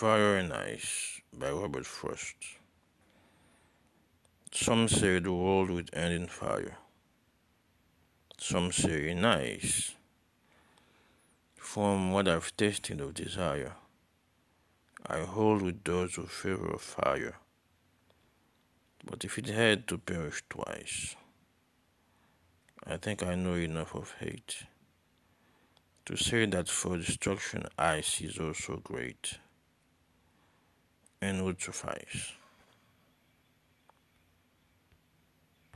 Fire and Ice by Robert Frost. Some say the world would end in fire. Some say in ice. From what I've tasted of desire, I hold with those who favor fire. But if it had to perish twice, I think I know enough of hate to say that for destruction ice is also great and would suffice.